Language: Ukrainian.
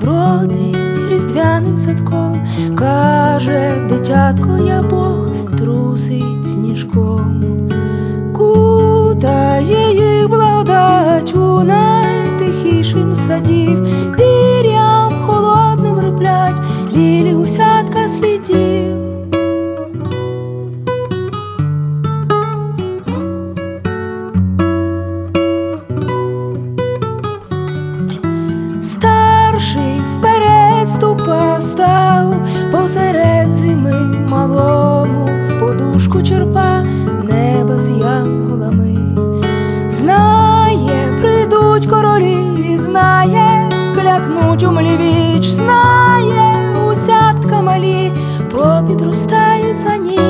бродить різдвяним садком, каже, дитятко, я Бог трусить сніжком, кутає їх благодать у найтихішим садів, пір'ям холодним риплять, білі гусятка слідів. Посеред зими малому в подушку черпа неба з янголами. Знає, прийдуть королі, знає, клякнуть у млівіч, знає, усятка малі попідростають за ніч.